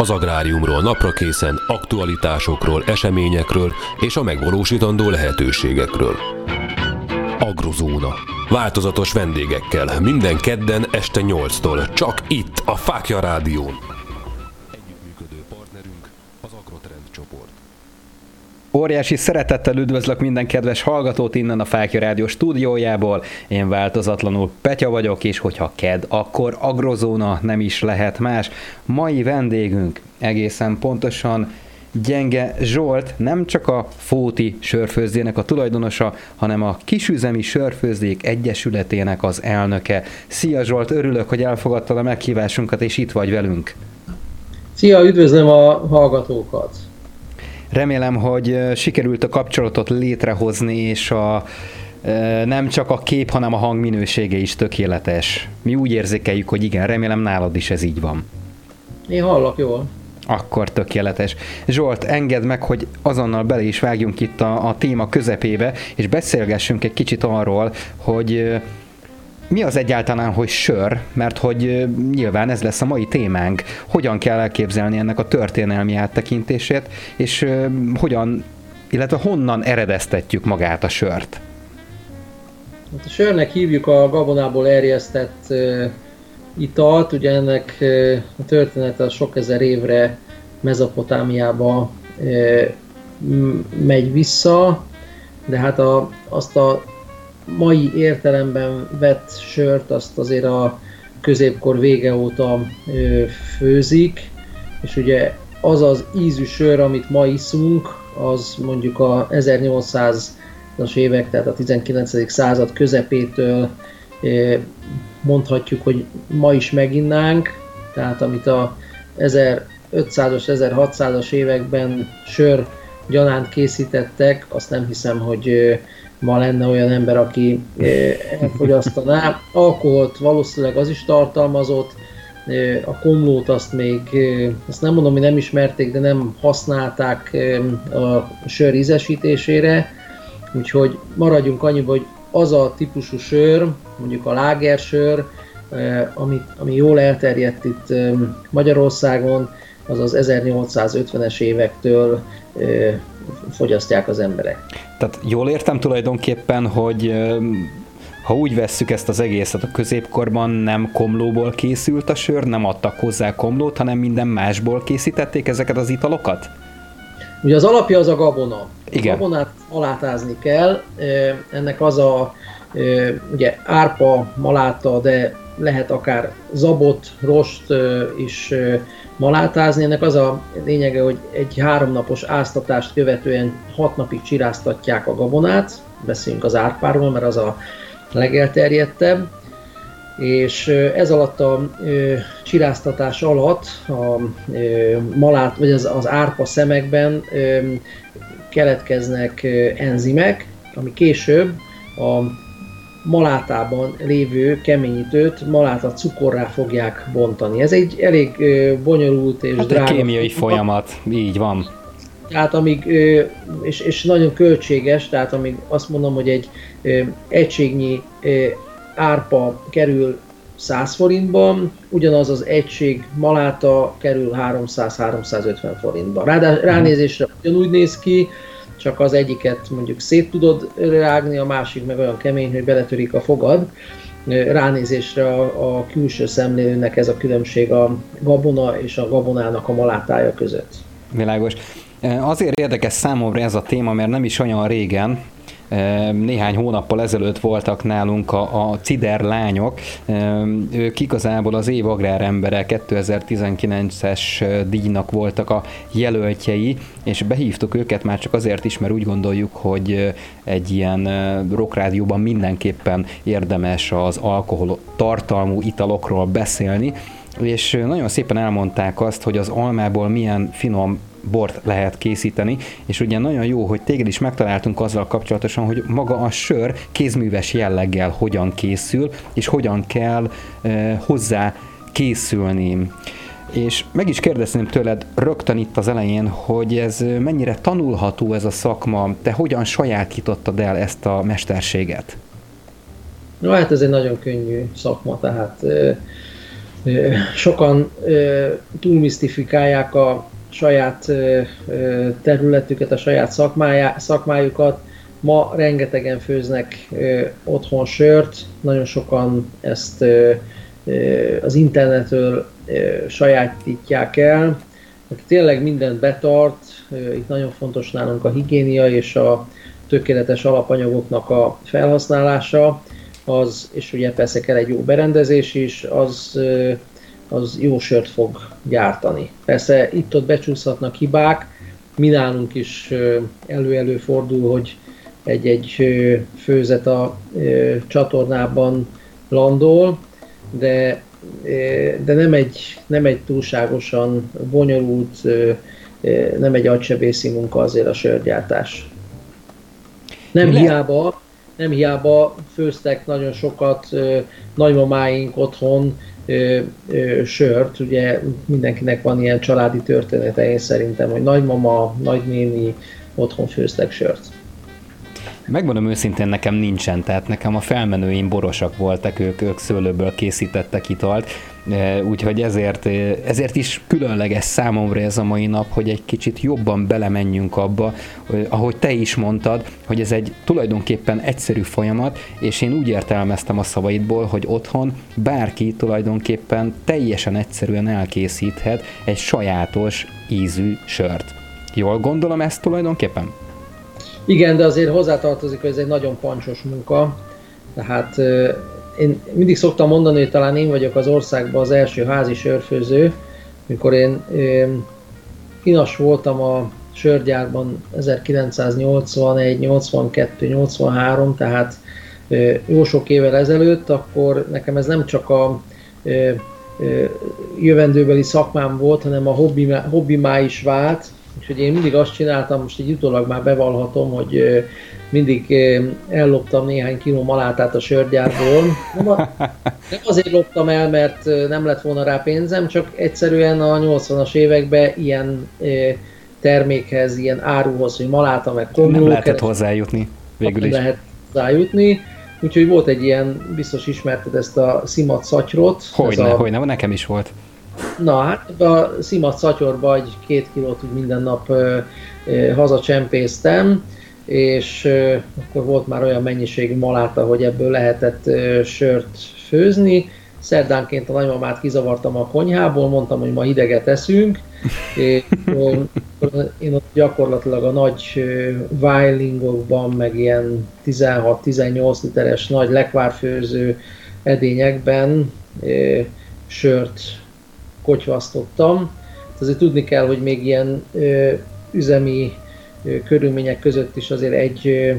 Az agráriumról napra készen, aktualitásokról, eseményekről és a megvalósítandó lehetőségekről. Agrozóna. Változatos vendégekkel, minden kedden este 8-tól, csak itt, a Fákja Rádión. Együttműködő partnerünk az Agrotrend csoport. Óriási szeretettel üdvözlök minden kedves hallgatót innen a Fákja Rádió stúdiójából. Én változatlanul Petya vagyok, és hogyha ked, akkor agrozóna nem is lehet más. Mai vendégünk egészen pontosan Gyenge Zsolt nem csak a Fóti sörfőzdének a tulajdonosa, hanem a Kisüzemi Sörfőzdék Egyesületének az elnöke. Szia Zsolt, örülök, hogy elfogadtad a meghívásunkat, és itt vagy velünk. Szia, üdvözlöm a hallgatókat! Remélem, hogy sikerült a kapcsolatot létrehozni, és a, nem csak a kép, hanem a hang minősége is tökéletes. Mi úgy érzékeljük, hogy igen, remélem nálad is ez így van. Én hallak jól. Akkor tökéletes. Zsolt, engedd meg, hogy azonnal bele is vágjunk itt a, a téma közepébe, és beszélgessünk egy kicsit arról, hogy mi az egyáltalán, hogy sör, mert hogy nyilván ez lesz a mai témánk. Hogyan kell elképzelni ennek a történelmi áttekintését, és hogyan, illetve honnan eredeztetjük magát a sört? Hát a sörnek hívjuk a gabonából erjesztett uh, italt, ugye ennek a története sok ezer évre Mezopotámiába megy vissza, de hát a, azt a mai értelemben vett sört azt azért a középkor vége óta főzik, és ugye az az ízű sör, amit ma iszunk, az mondjuk a 1800-as évek, tehát a 19. század közepétől mondhatjuk, hogy ma is meginnánk, tehát amit a 1500-as, 1600-as években sör gyanánt készítettek, azt nem hiszem, hogy ma lenne olyan ember, aki eh, elfogyasztaná. Alkoholt valószínűleg az is tartalmazott, eh, a komlót azt még, eh, azt nem mondom, hogy nem ismerték, de nem használták a sör ízesítésére, úgyhogy maradjunk annyiba, hogy az a típusú sör, mondjuk a lágersör, ami, ami jól elterjedt itt Magyarországon, az az 1850-es évektől fogyasztják az emberek. Tehát jól értem tulajdonképpen, hogy ha úgy vesszük ezt az egészet, a középkorban nem komlóból készült a sör, nem adtak hozzá komlót, hanem minden másból készítették ezeket az italokat? Ugye az alapja az a gabona. Igen. A gabonát alátázni kell, ennek az a ugye árpa, maláta, de lehet akár zabot, rost is malátázni. Ennek az a lényege, hogy egy háromnapos áztatást követően hat napig csiráztatják a gabonát, beszéljünk az árpáról, mert az a legelterjedtebb, és ez alatt a ö, csiráztatás alatt a ö, malát, vagy az, az árpa szemekben ö, keletkeznek ö, enzimek, ami később a malátában lévő keményítőt maláta cukorrá fogják bontani. Ez egy elég bonyolult és hát drága... egy kémiai folyamat, így van. Tehát amíg, és, és nagyon költséges, tehát amíg azt mondom, hogy egy egységnyi árpa kerül 100 forintban, ugyanaz az egység maláta kerül 300-350 forintban. ránézésre ugyanúgy néz ki, csak az egyiket mondjuk szét tudod rágni, a másik meg olyan kemény, hogy beletörik a fogad. Ránézésre a, a külső szemlélőnek ez a különbség a gabona és a gabonának a malátája között. Világos. Azért érdekes számomra ez a téma, mert nem is olyan régen, néhány hónappal ezelőtt voltak nálunk a, a Cider lányok, ők igazából az év agrárembere 2019-es díjnak voltak a jelöltjei, és behívtuk őket már csak azért is, mert úgy gondoljuk, hogy egy ilyen rockrádióban mindenképpen érdemes az alkohol tartalmú italokról beszélni, és nagyon szépen elmondták azt, hogy az almából milyen finom bort lehet készíteni, és ugye nagyon jó, hogy téged is megtaláltunk azzal kapcsolatosan, hogy maga a sör kézműves jelleggel hogyan készül, és hogyan kell e, hozzá készülni. És meg is kérdezném tőled rögtön itt az elején, hogy ez mennyire tanulható ez a szakma, te hogyan sajátítottad el ezt a mesterséget? No, hát ez egy nagyon könnyű szakma, tehát sokan túlmisztifikálják a saját területüket, a saját szakmájukat. Ma rengetegen főznek otthon sört, nagyon sokan ezt az internetről sajátítják el. Aki tényleg mindent betart, itt nagyon fontos nálunk a higiénia és a tökéletes alapanyagoknak a felhasználása, az, és ugye persze kell egy jó berendezés is, az, az jó sört fog gyártani. Persze itt-ott becsúszhatnak hibák, mi nálunk is elő-elő fordul, hogy egy-egy főzet a csatornában landol, de, de nem, egy, nem egy túlságosan bonyolult, nem egy agysebészi munka azért a sörgyártás. Nem hiába, nem hiába főztek nagyon sokat nagymamáink otthon sört, ugye mindenkinek van ilyen családi története, én szerintem, hogy nagymama, nagynéni otthon főztek sört. Megmondom őszintén, nekem nincsen, tehát nekem a felmenőim borosak voltak, ők, ők szőlőből készítettek italt, e, úgyhogy ezért, e, ezért is különleges számomra ez a mai nap, hogy egy kicsit jobban belemenjünk abba, ahogy te is mondtad, hogy ez egy tulajdonképpen egyszerű folyamat, és én úgy értelmeztem a szavaidból, hogy otthon bárki tulajdonképpen teljesen egyszerűen elkészíthet egy sajátos ízű sört. Jól gondolom ezt tulajdonképpen? Igen, de azért hozzátartozik, hogy ez egy nagyon pancsos munka. Tehát én mindig szoktam mondani, hogy talán én vagyok az országban az első házi sörfőző, mikor én, én inas voltam a sörgyárban 1981, 82, 83, tehát jó sok évvel ezelőtt, akkor nekem ez nem csak a jövendőbeli szakmám volt, hanem a hobbi, hobbimá is vált, Úgyhogy én mindig azt csináltam, most egy utólag már bevallhatom, hogy mindig elloptam néhány kiló malátát a sörgyárból. Nem azért loptam el, mert nem lett volna rá pénzem, csak egyszerűen a 80-as években ilyen termékhez, ilyen áruhoz, hogy maláta meg komló. Nem lehetett hozzájutni végül is. Nem lehet hozzájutni. Úgyhogy volt egy ilyen, biztos ismerted ezt a szimat szatyrot. Hogyne, a... hogyne, nekem is volt. Na hát a szimat szatyorba egy két kilót úgy minden nap ö, ö, hazacsempésztem, és ö, akkor volt már olyan mennyiségű maláta, hogy ebből lehetett ö, sört főzni. Szerdánként a nagymamát kizavartam a konyhából, mondtam, hogy ma hideget eszünk, és én ott gyakorlatilag a nagy vájlingokban, meg ilyen 16-18 literes nagy lekvárfőző edényekben sört kocsvasztottam. Azért tudni kell, hogy még ilyen ö, üzemi ö, körülmények között is azért egy ö,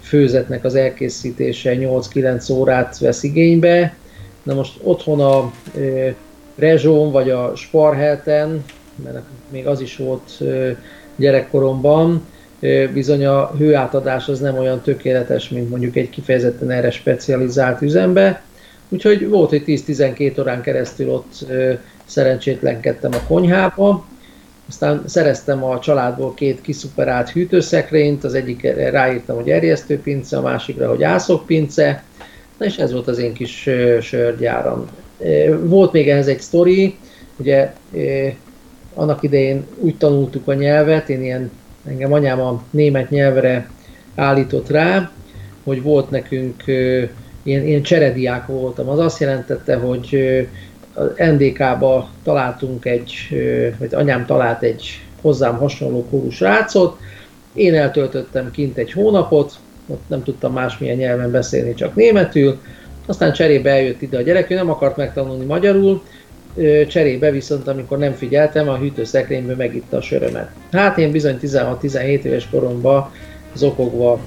főzetnek az elkészítése 8-9 órát vesz igénybe. Na most otthon a ö, Rezsón vagy a Sparhelten, mert még az is volt ö, gyerekkoromban, bizony a hőátadás az nem olyan tökéletes, mint mondjuk egy kifejezetten erre specializált üzembe. Úgyhogy volt, hogy 10-12 órán keresztül ott szerencsétlenkedtem a konyhába, aztán szereztem a családból két kiszuperált hűtőszekrényt, az egyikre ráírtam, hogy erjesztőpince, a másikra, hogy ászokpince, na és ez volt az én kis sörgyáram. Volt még ehhez egy sztori, ugye annak idején úgy tanultuk a nyelvet, én ilyen, engem anyám a német nyelvre állított rá, hogy volt nekünk ilyen, ilyen cserediák voltam. Az azt jelentette, hogy az NDK-ba találtunk egy, vagy anyám talált egy hozzám hasonló korú srácot, én eltöltöttem kint egy hónapot, ott nem tudtam másmilyen nyelven beszélni, csak németül, aztán cserébe eljött ide a gyerek, ő nem akart megtanulni magyarul, cserébe viszont, amikor nem figyeltem, a hűtőszekrényből megitta a sörömet. Hát én bizony 16-17 éves koromban zokogva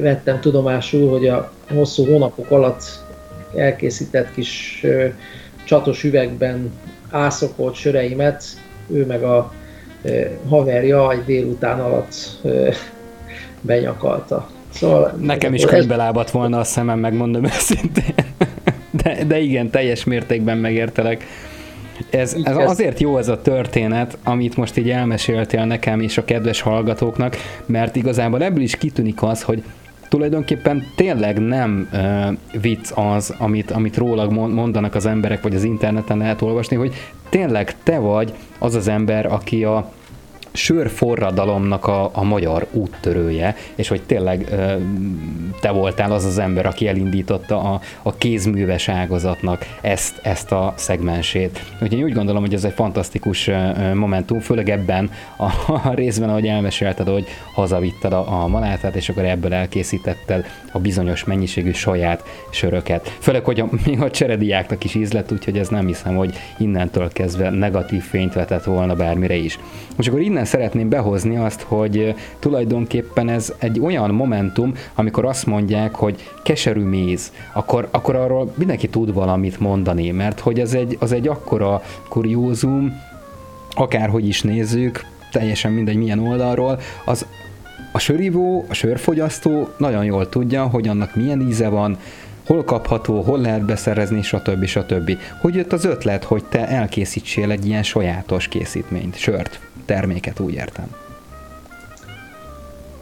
vettem tudomásul, hogy a hosszú hónapok alatt elkészített kis ö, csatos üvegben ászokolt söreimet, ő meg a ö, haverja egy délután alatt ö, benyakalta. Szóval, Nekem is könyvbe lábat volna a szemem, megmondom őszintén. De, de igen, teljes mértékben megértelek. Ez, ez azért jó ez a történet, amit most így elmeséltél nekem és a kedves hallgatóknak, mert igazából ebből is kitűnik az, hogy tulajdonképpen tényleg nem uh, vicc az, amit, amit róla mondanak az emberek, vagy az interneten lehet olvasni, hogy tényleg te vagy az az ember, aki a sörforradalomnak a, a magyar úttörője, és hogy tényleg te voltál az az ember, aki elindította a, a kézműves ágazatnak ezt, ezt a szegmensét. Úgyhogy én úgy gondolom, hogy ez egy fantasztikus momentum, főleg ebben a, a részben, ahogy elmesélted, hogy hazavitted a, a malátát, és akkor ebből elkészítetted a bizonyos mennyiségű saját söröket. Főleg, hogy a, még a cserediáknak is ízlett, úgyhogy ez nem hiszem, hogy innentől kezdve negatív fényt vetett volna bármire is. Most akkor innen szeretném behozni azt, hogy tulajdonképpen ez egy olyan momentum, amikor azt mondják, hogy keserű méz, akkor, akkor arról mindenki tud valamit mondani, mert hogy ez egy, az egy akkora kuriózum, akárhogy is nézzük, teljesen mindegy milyen oldalról, az a sörívó, a sörfogyasztó nagyon jól tudja, hogy annak milyen íze van, hol kapható, hol lehet beszerezni, stb. stb. Hogy jött az ötlet, hogy te elkészítsél egy ilyen sajátos készítményt, sört, terméket, úgy értem?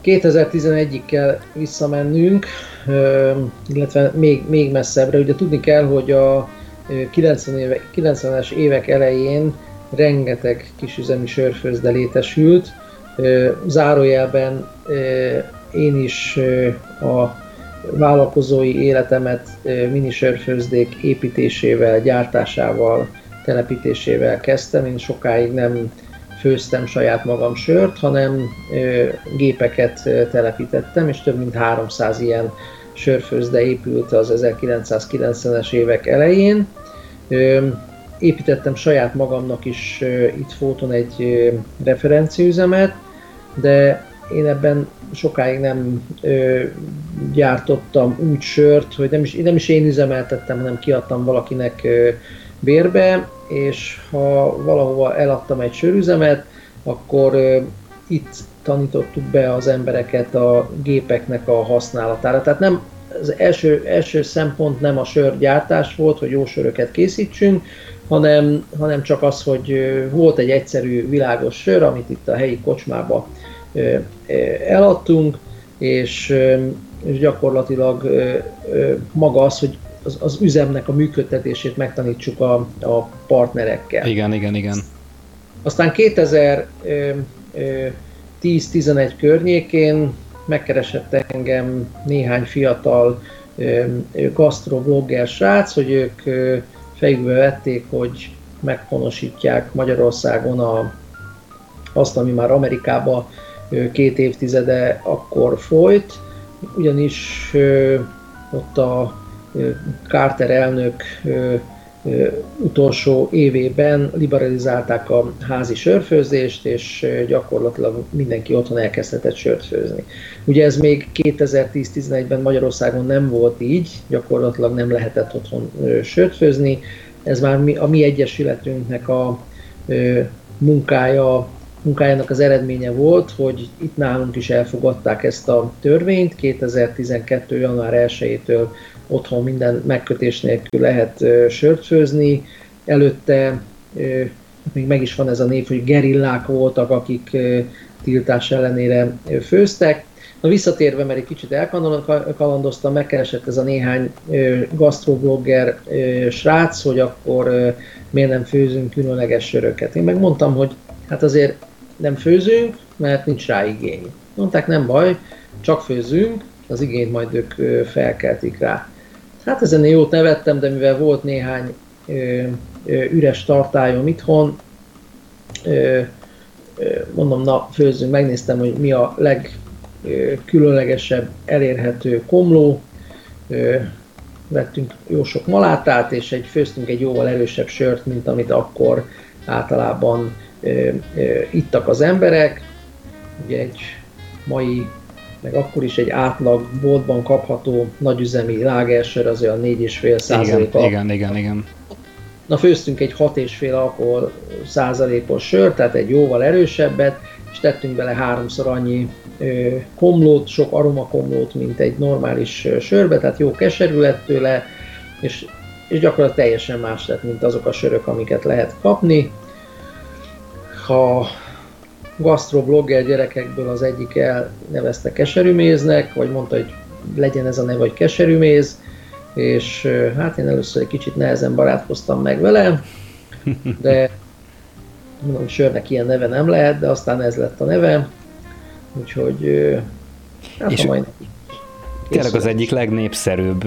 2011-ig kell visszamennünk, illetve még, még messzebbre. Ugye tudni kell, hogy a 90 éve, 90-es évek elején rengeteg kisüzemi sörfőzde létesült. Zárójelben én is a vállalkozói életemet minisörfőzdék építésével, gyártásával, telepítésével kezdtem. Én sokáig nem főztem saját magam sört, hanem gépeket telepítettem, és több mint 300 ilyen sörfőzde épült az 1990-es évek elején. Építettem saját magamnak is itt Fóton egy referenciüzemet, de én ebben sokáig nem ö, gyártottam úgy sört, hogy nem is, nem is én üzemeltettem, hanem kiadtam valakinek ö, bérbe, és ha valahova eladtam egy sörüzemet, akkor ö, itt tanítottuk be az embereket a gépeknek a használatára. Tehát nem az első, első szempont nem a sörgyártás volt, hogy jó söröket készítsünk, hanem, hanem csak az, hogy volt egy egyszerű, világos sör, amit itt a helyi kocsmába eladtunk, és, és gyakorlatilag maga az, hogy az, az üzemnek a működtetését megtanítsuk a, a partnerekkel. Igen, igen, igen. Aztán 2010-11 környékén megkeresett engem néhány fiatal gastroblogger srác, hogy ők fejükbe vették, hogy meghonosítják Magyarországon a, azt, ami már Amerikában két évtizede akkor folyt, ugyanis ott a Carter elnök utolsó évében liberalizálták a házi sörfőzést, és gyakorlatilag mindenki otthon elkezdhetett sört főzni. Ugye ez még 2010-11-ben Magyarországon nem volt így, gyakorlatilag nem lehetett otthon sört főzni. Ez már a mi egyesületünknek a munkája munkájának az eredménye volt, hogy itt nálunk is elfogadták ezt a törvényt. 2012. január 1-től otthon minden megkötés nélkül lehet sört főzni. Előtte még meg is van ez a név, hogy gerillák voltak, akik tiltás ellenére főztek. Na visszatérve, mert egy kicsit elkalandoztam, megkeresett ez a néhány gastroblogger srác, hogy akkor miért nem főzünk különleges söröket. Én megmondtam, hogy hát azért nem főzünk, mert nincs rá igény. Mondták, nem baj, csak főzünk, az igényt majd ők felkeltik rá. Hát ezen jót nevettem, de mivel volt néhány ö, ö, üres tartályom itthon, ö, mondom, na főzzünk, megnéztem, hogy mi a legkülönlegesebb elérhető komló, vettünk jó sok malátát, és egy, főztünk egy jóval erősebb sört, mint amit akkor általában ittak az emberek, ugye egy mai, meg akkor is egy átlag boltban kapható nagyüzemi lágersör az olyan 4,5 százalék. Igen, igen, igen, igen. Na főztünk egy 6,5 alkohol százalékos sört, tehát egy jóval erősebbet, és tettünk bele háromszor annyi komlót, sok aromakomlót, mint egy normális sörbe, tehát jó keserű lett tőle, és, és gyakorlatilag teljesen más lett, mint azok a sörök, amiket lehet kapni ha gastroblogger gyerekekből az egyik elnevezte keserűméznek, vagy mondta, hogy legyen ez a neve, hogy keserűméz, és hát én először egy kicsit nehezen barátkoztam meg vele, de mondom, sörnek ilyen neve nem lehet, de aztán ez lett a neve, úgyhogy hát és, majd tényleg az egyik legnépszerűbb,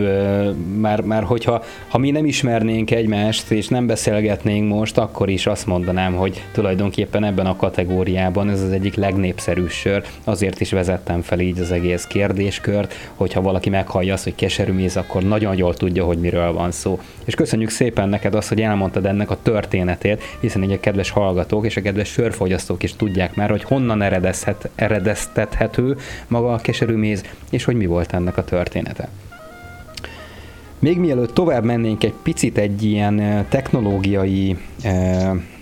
már, már hogyha ha mi nem ismernénk egymást, és nem beszélgetnénk most, akkor is azt mondanám, hogy tulajdonképpen ebben a kategóriában ez az egyik legnépszerűbb sör, azért is vezettem fel így az egész kérdéskört, hogyha valaki meghallja azt, hogy keserű méz, akkor nagyon jól tudja, hogy miről van szó. És köszönjük szépen neked azt, hogy elmondtad ennek a történetét, hiszen egy a kedves hallgatók és a kedves sörfogyasztók is tudják már, hogy honnan eredeztethető maga a keserű méz, és hogy mi volt ennek ennek a története. Még mielőtt tovább mennénk egy picit egy ilyen technológiai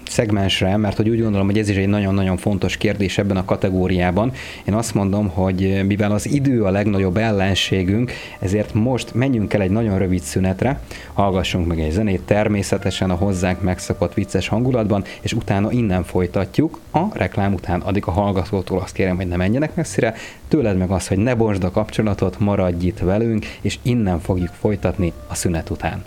szegmensre, mert hogy úgy gondolom, hogy ez is egy nagyon-nagyon fontos kérdés ebben a kategóriában. Én azt mondom, hogy mivel az idő a legnagyobb ellenségünk, ezért most menjünk el egy nagyon rövid szünetre, hallgassunk meg egy zenét természetesen a hozzánk megszokott vicces hangulatban, és utána innen folytatjuk a reklám után. Addig a hallgatótól azt kérem, hogy ne menjenek messzire, tőled meg az, hogy ne bontsd a kapcsolatot, maradj itt velünk, és innen fogjuk folytatni a szünet után.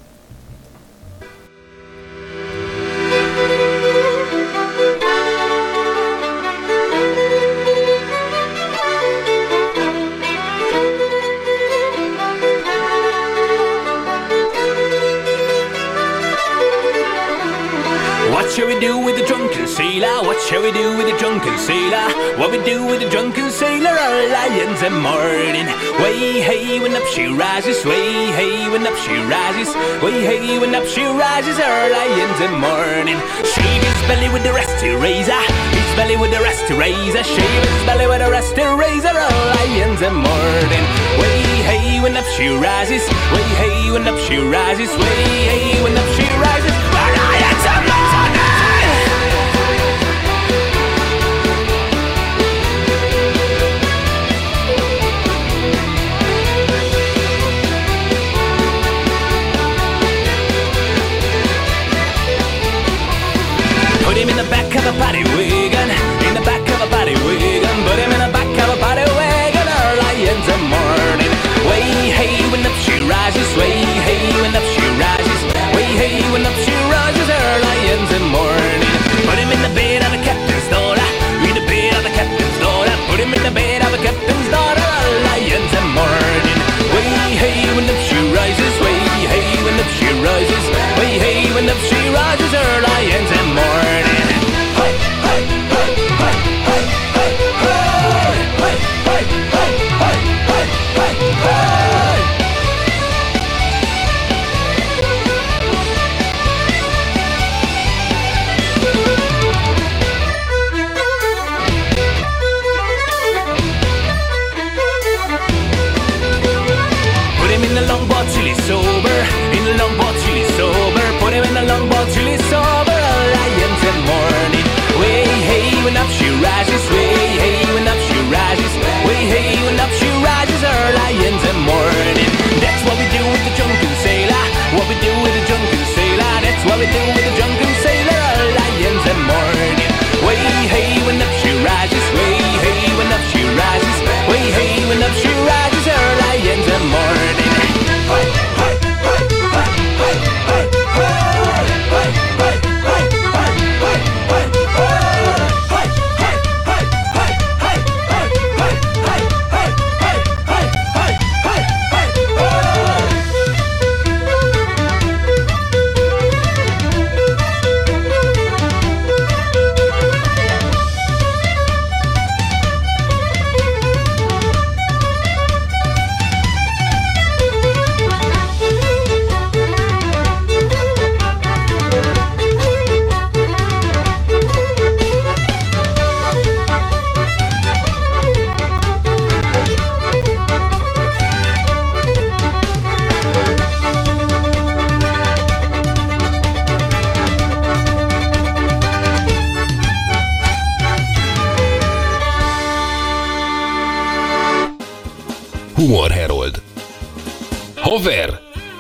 Sailor? What we do with the drunken sailor? Our lions and morning. Way hey when up she rises, way hey when up she rises, way hey when up she rises. Our lions and morning. Shave his belly with the rusty razor, his belly with the rusty razor. Shave his belly with the rusty razor. Our lions and morning. Way hey when up she rises, way hey when up she rises, way hey when up she rises. A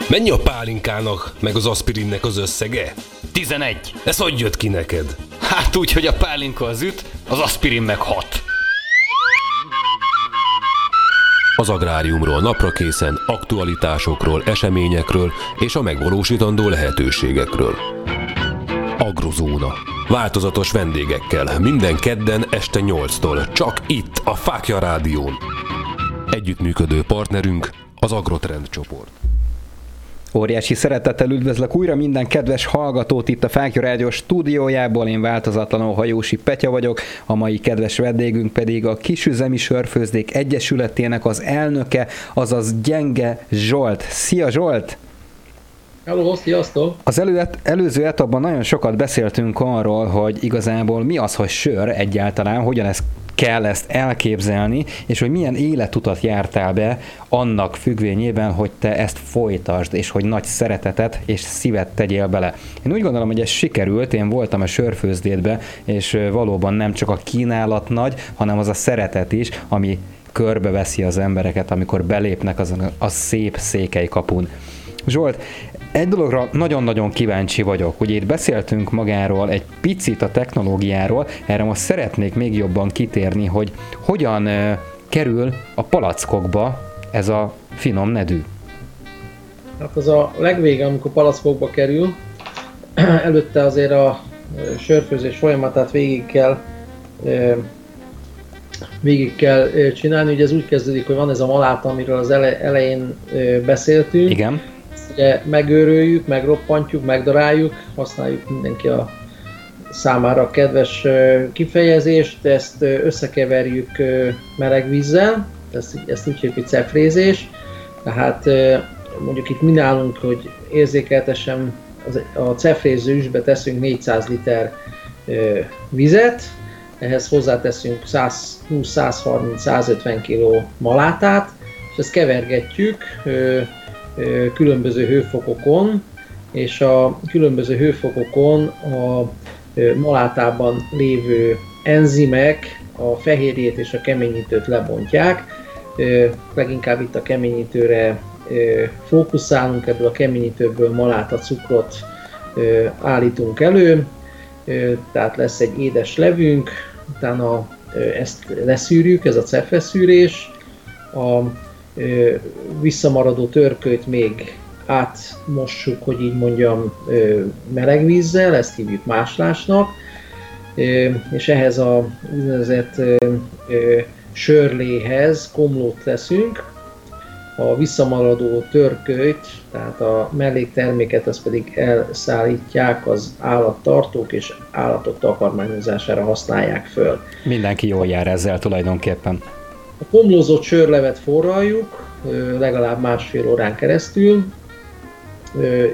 Mennyi a pálinkának, meg az aspirinnek az összege? 11. Ez hogy jött ki neked? Hát úgy, hogy a pálinka az üt, az aspirin meg hat. Az agráriumról napra készen, aktualitásokról, eseményekről és a megvalósítandó lehetőségekről. Agrozóna. Változatos vendégekkel minden kedden este 8-tól, csak itt a Fákja Rádión. Együttműködő partnerünk az Agrotrend csoport. Óriási szeretettel üdvözlök újra minden kedves hallgatót itt a Fákja Rádió stúdiójából. Én változatlanul Hajósi Petya vagyok, a mai kedves vendégünk pedig a Kisüzemi Sörfőzdék Egyesületének az elnöke, azaz Gyenge Zsolt. Szia Zsolt! Hello, sziasztok! Az elő, előző etapban nagyon sokat beszéltünk arról, hogy igazából mi az, hogy sör egyáltalán, hogyan ezt kell ezt elképzelni, és hogy milyen életutat jártál be annak függvényében, hogy te ezt folytasd, és hogy nagy szeretetet és szívet tegyél bele. Én úgy gondolom, hogy ez sikerült, én voltam a sörfőzdétbe, és valóban nem csak a kínálat nagy, hanem az a szeretet is, ami körbeveszi az embereket, amikor belépnek azon a szép székely kapun. Zsolt, egy dologra nagyon-nagyon kíváncsi vagyok. Ugye itt beszéltünk magáról egy picit a technológiáról, erre most szeretnék még jobban kitérni, hogy hogyan kerül a palackokba ez a finom nedű. Hát az a legvége, amikor palackokba kerül, előtte azért a sörfőzés folyamatát végig kell végig kell csinálni. Ugye ez úgy kezdődik, hogy van ez a maláta, amiről az elején beszéltünk. Igen ugye megőröljük, megroppantjuk, megdaráljuk, használjuk mindenki a számára kedves kifejezést, ezt összekeverjük meleg vízzel, ezt, ezt úgy hívjuk, hogy cefrézés, tehát mondjuk itt mi nálunk, hogy érzékeltesen a cefréző üsbe teszünk 400 liter vizet, ehhez hozzáteszünk 120-130-150 kg malátát, és ezt kevergetjük, különböző hőfokokon, és a különböző hőfokokon a malátában lévő enzimek a fehérjét és a keményítőt lebontják. Leginkább itt a keményítőre fókuszálunk, ebből a keményítőből maláta cukrot állítunk elő, tehát lesz egy édes levünk, utána ezt leszűrjük, ez a cefeszűrés, a visszamaradó törköt még átmossuk, hogy így mondjam, meleg vízzel, ezt hívjuk máslásnak, és ehhez a úgynevezett sörléhez komlót teszünk, a visszamaradó törkölyt, tehát a mellékterméket, azt pedig elszállítják az állattartók, és állatok takarmányozására használják föl. Mindenki jól jár ezzel tulajdonképpen. A pomlózott sörlevet forraljuk, legalább másfél órán keresztül.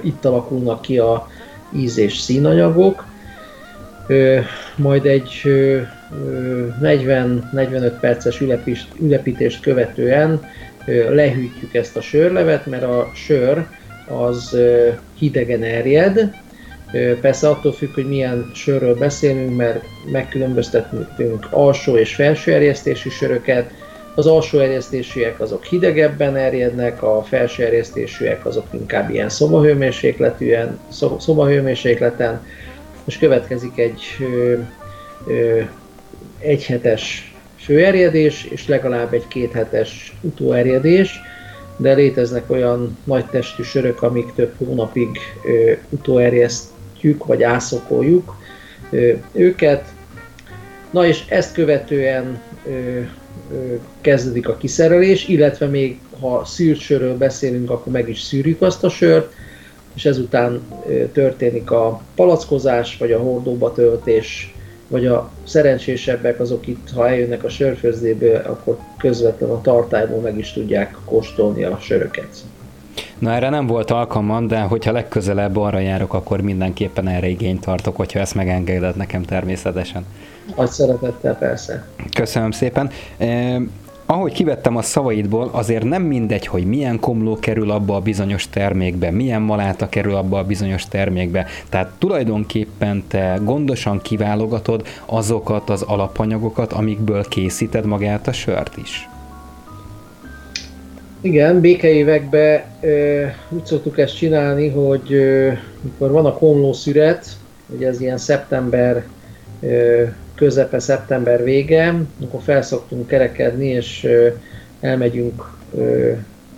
Itt alakulnak ki a íz és színanyagok. Majd egy 40-45 perces ülepítést követően lehűtjük ezt a sörlevet, mert a sör az hidegen erjed. Persze attól függ, hogy milyen sörről beszélünk, mert megkülönböztetünk alsó és felső erjesztésű söröket, az alsó erjesztésűek azok hidegebben erjednek, a felső erjesztésűek azok inkább ilyen szobahőmérsékletűen, szobahőmérsékleten, és következik egy ö, ö, egyhetes főerjedés, és legalább egy kéthetes utóerjedés, de léteznek olyan nagy testű sörök, amik több hónapig ö, utóerjesztjük, vagy ászokoljuk ö, őket. Na és ezt követően ö, kezdődik a kiszerelés, illetve még ha szűrt sörről beszélünk, akkor meg is szűrjük azt a sört, és ezután történik a palackozás, vagy a hordóba töltés, vagy a szerencsésebbek azok itt, ha eljönnek a sörfőzdéből, akkor közvetlenül a tartályból meg is tudják kóstolni a söröket. Na erre nem volt alkalmam, de hogyha legközelebb arra járok, akkor mindenképpen erre igényt tartok, hogyha ezt megengeded nekem természetesen. Nagy szeretettel persze. Köszönöm szépen. Eh, ahogy kivettem a szavaidból, azért nem mindegy, hogy milyen komló kerül abba a bizonyos termékbe, milyen maláta kerül abba a bizonyos termékbe. Tehát tulajdonképpen te gondosan kiválogatod azokat az alapanyagokat, amikből készíted magát a sört is. Igen, békeévekben úgy szoktuk ezt csinálni, hogy ö, mikor van a komló szüret, ugye ez ilyen szeptember közepe, szeptember vége, akkor felszoktunk kerekedni, és elmegyünk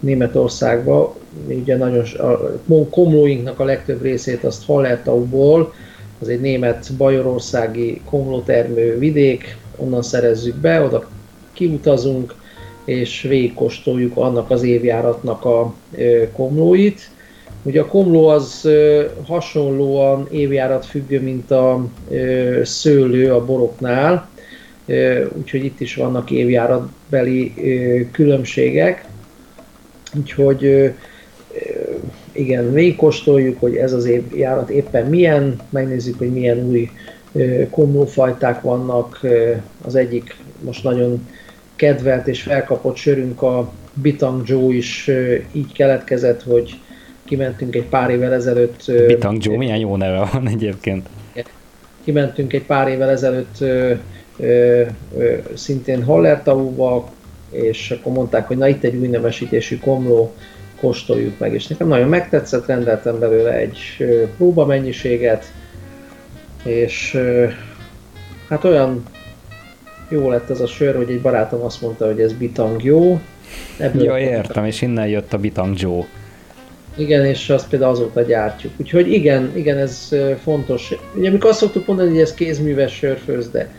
Németországba, ugye nagyon, a komlóinknak a legtöbb részét azt Hallertauból, az egy német bajorországi komlótermő vidék, onnan szerezzük be, oda kiutazunk, és végigkóstoljuk annak az évjáratnak a komlóit. Ugye a komló az hasonlóan évjárat függő, mint a szőlő a boroknál, úgyhogy itt is vannak évjáratbeli különbségek. Úgyhogy igen, végigkóstoljuk, hogy ez az évjárat éppen milyen, megnézzük, hogy milyen új komlófajták vannak. Az egyik most nagyon kedvelt és felkapott sörünk a Bitang Joe is így keletkezett, hogy kimentünk egy pár évvel ezelőtt... Bitang Joe, milyen jó neve van egyébként. Kimentünk egy pár évvel ezelőtt ö, ö, ö, szintén Hallertauba, és akkor mondták, hogy na itt egy új nevesítésű komló, kóstoljuk meg, és nekem nagyon megtetszett, rendeltem belőle egy próba mennyiséget, és hát olyan jó lett ez a sör, hogy egy barátom azt mondta, hogy ez bitang jó. Ebből ja, értem, és innen jött a bitang Joe. Igen, és azt például azóta gyártjuk. Úgyhogy igen, igen, ez fontos. Ugye amikor azt szoktuk mondani, hogy ez kézműves sörfőz, de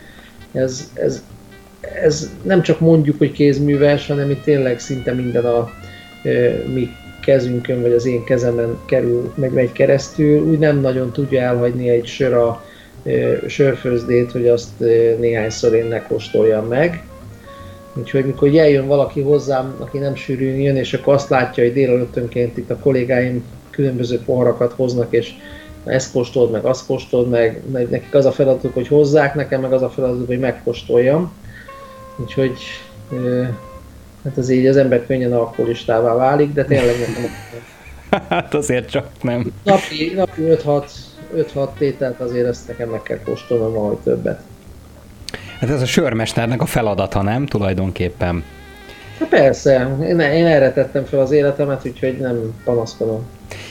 ez, ez, ez nem csak mondjuk, hogy kézműves, hanem itt tényleg szinte minden a e, mi kezünkön, vagy az én kezemen kerül, meg megy keresztül. Úgy nem nagyon tudja elhagyni egy sör a sörfőzdét, hogy azt néhányszor én ne kóstoljam meg. Úgyhogy mikor eljön valaki hozzám, aki nem sűrűn jön, és akkor azt látja, hogy délelőttönként itt a kollégáim különböző poharakat hoznak, és ezt kóstold meg, azt kóstold meg, nekik az a feladatuk, hogy hozzák, nekem meg az a feladatuk, hogy megkóstoljam. Úgyhogy hát az így az ember könnyen alkoholistává válik, de tényleg nem. Hát azért csak nem. Napi, napi 5-6 5-6 tételt azért ezt nekem meg kell kóstolnom valahogy többet. Hát ez a sörmesternek a feladata, nem? Tulajdonképpen. Hát persze, én, én erre tettem fel az életemet, úgyhogy nem panaszkodom.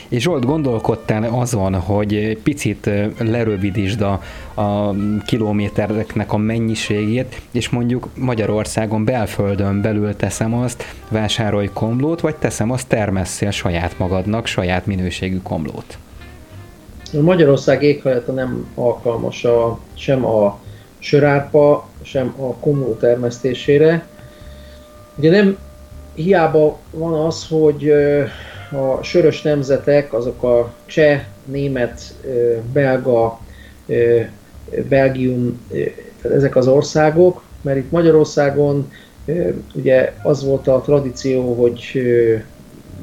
És Zsolt, gondolkodtál azon, hogy picit lerövidítsd a, a kilométereknek a mennyiségét, és mondjuk Magyarországon belföldön belül teszem azt, vásárolj komlót, vagy teszem azt termesszél saját magadnak, saját minőségű komlót? Magyarország éghajlata nem alkalmas a, sem a sörárpa, sem a komló termesztésére. Ugye nem hiába van az, hogy a sörös nemzetek, azok a cseh, német, belga, Belgium, ezek az országok, mert itt Magyarországon ugye az volt a tradíció, hogy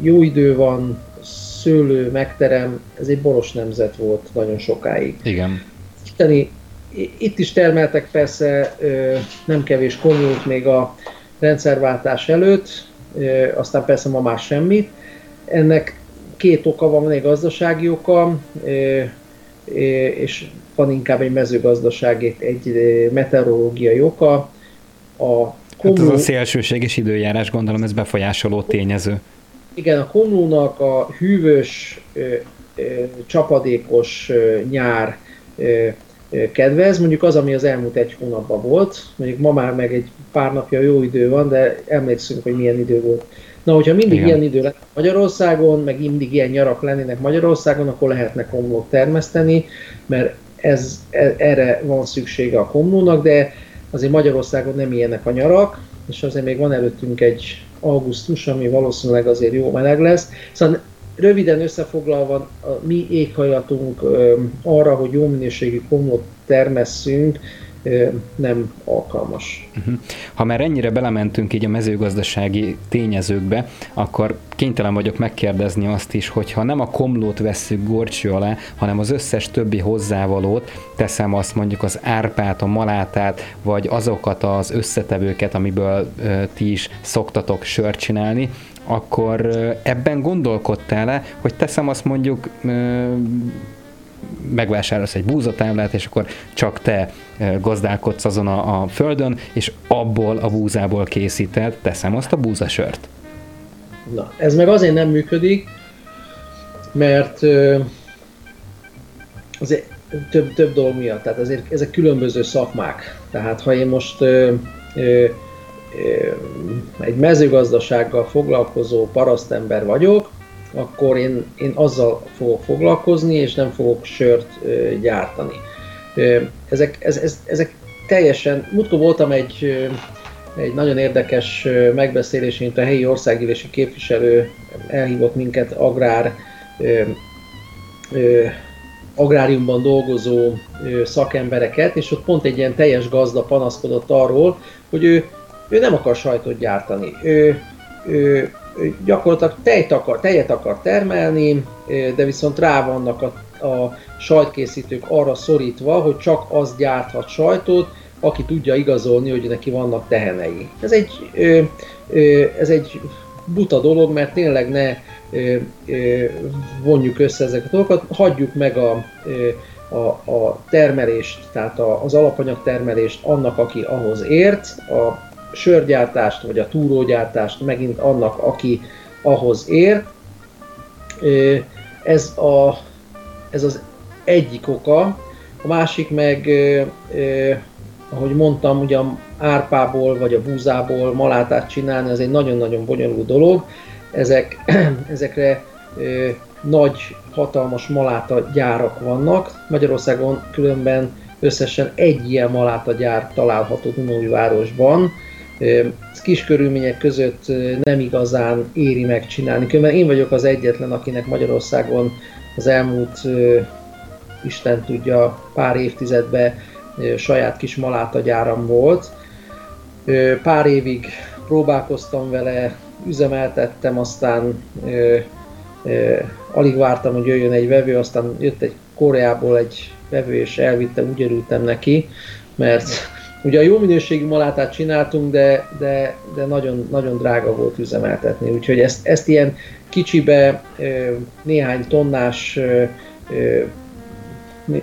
jó idő van, szőlő, megterem, ez egy boros nemzet volt nagyon sokáig. Igen. Isteni, itt is termeltek persze nem kevés konyút még a rendszerváltás előtt, aztán persze ma már semmit. Ennek két oka van, van egy gazdasági oka, és van inkább egy mezőgazdasági, egy meteorológiai oka. A komú... hát ez a szélsőséges időjárás, gondolom ez befolyásoló tényező. Igen, a komlónak a hűvös, csapadékos nyár kedvez, mondjuk az, ami az elmúlt egy hónapban volt, mondjuk ma már meg egy pár napja jó idő van, de emlékszünk, hogy milyen idő volt. Na, hogyha mindig Igen. ilyen idő lenne Magyarországon, meg mindig ilyen nyarak lennének Magyarországon, akkor lehetne komlót termeszteni, mert ez, e, erre van szüksége a komlónak, de azért Magyarországon nem ilyenek a nyarak, és azért még van előttünk egy augusztus, ami valószínűleg azért jó meleg lesz. Szóval röviden összefoglalva a mi éghajlatunk arra, hogy jó minőségű komlót termesszünk, nem alkalmas. Uh-huh. Ha már ennyire belementünk így a mezőgazdasági tényezőkbe, akkor kénytelen vagyok megkérdezni azt is, hogy ha nem a komlót vesszük gorcső alá, hanem az összes többi hozzávalót, teszem azt mondjuk az árpát, a malátát, vagy azokat az összetevőket, amiből ti is szoktatok sört csinálni, akkor ebben gondolkodtál-e, hogy teszem azt mondjuk megvásárolsz egy búzatáblát, és akkor csak te gazdálkodsz azon a, a földön, és abból a búzából készíted, teszem azt a búzasört. Na, ez meg azért nem működik, mert azért több, több dolog miatt, tehát azért ezek különböző szakmák. Tehát ha én most ö, ö, egy mezőgazdasággal foglalkozó parasztember vagyok, akkor én, én azzal fogok foglalkozni, és nem fogok sört gyártani. Ezek, ez, ez, ezek teljesen, múltkor voltam egy, egy nagyon érdekes megbeszélés, a helyi országgyűlési képviselő elhívott minket agrár agráriumban dolgozó szakembereket, és ott pont egy ilyen teljes gazda panaszkodott arról, hogy ő, ő nem akar sajtot gyártani. Ő, ő, ő gyakorlatilag tejet akar, tejet akar termelni, de viszont rá vannak a, a sajtkészítők arra szorítva, hogy csak az gyárthat sajtot, aki tudja igazolni, hogy neki vannak tehenei. Ez egy, ez egy buta dolog, mert tényleg ne vonjuk össze ezeket a dolgokat, hagyjuk meg a, a, a termelést, tehát a, az alapanyag termelést annak, aki ahhoz ért, a sörgyártást vagy a túrógyártást megint annak, aki ahhoz ért. Ez, a, ez az egyik oka, a másik meg, ahogy mondtam, ugye árpából vagy a búzából malátát csinálni, az egy nagyon-nagyon bonyolult dolog, ezek, ezekre nagy, hatalmas maláta gyárak vannak. Magyarországon különben összesen egy ilyen maláta gyár található városban. Kis körülmények között nem igazán éri megcsinálni. Különben én vagyok az egyetlen, akinek Magyarországon az elmúlt Isten tudja pár évtizedben saját kis maláta gyáram volt. Pár évig próbálkoztam vele, üzemeltettem, aztán alig vártam, hogy jöjjön egy vevő, aztán jött egy Koreából egy vevő, és elvittem, úgy örültem neki, mert ugye a jó minőségű malátát csináltunk, de, de, de nagyon, nagyon drága volt üzemeltetni, úgyhogy ezt, ezt ilyen kicsibe néhány tonnás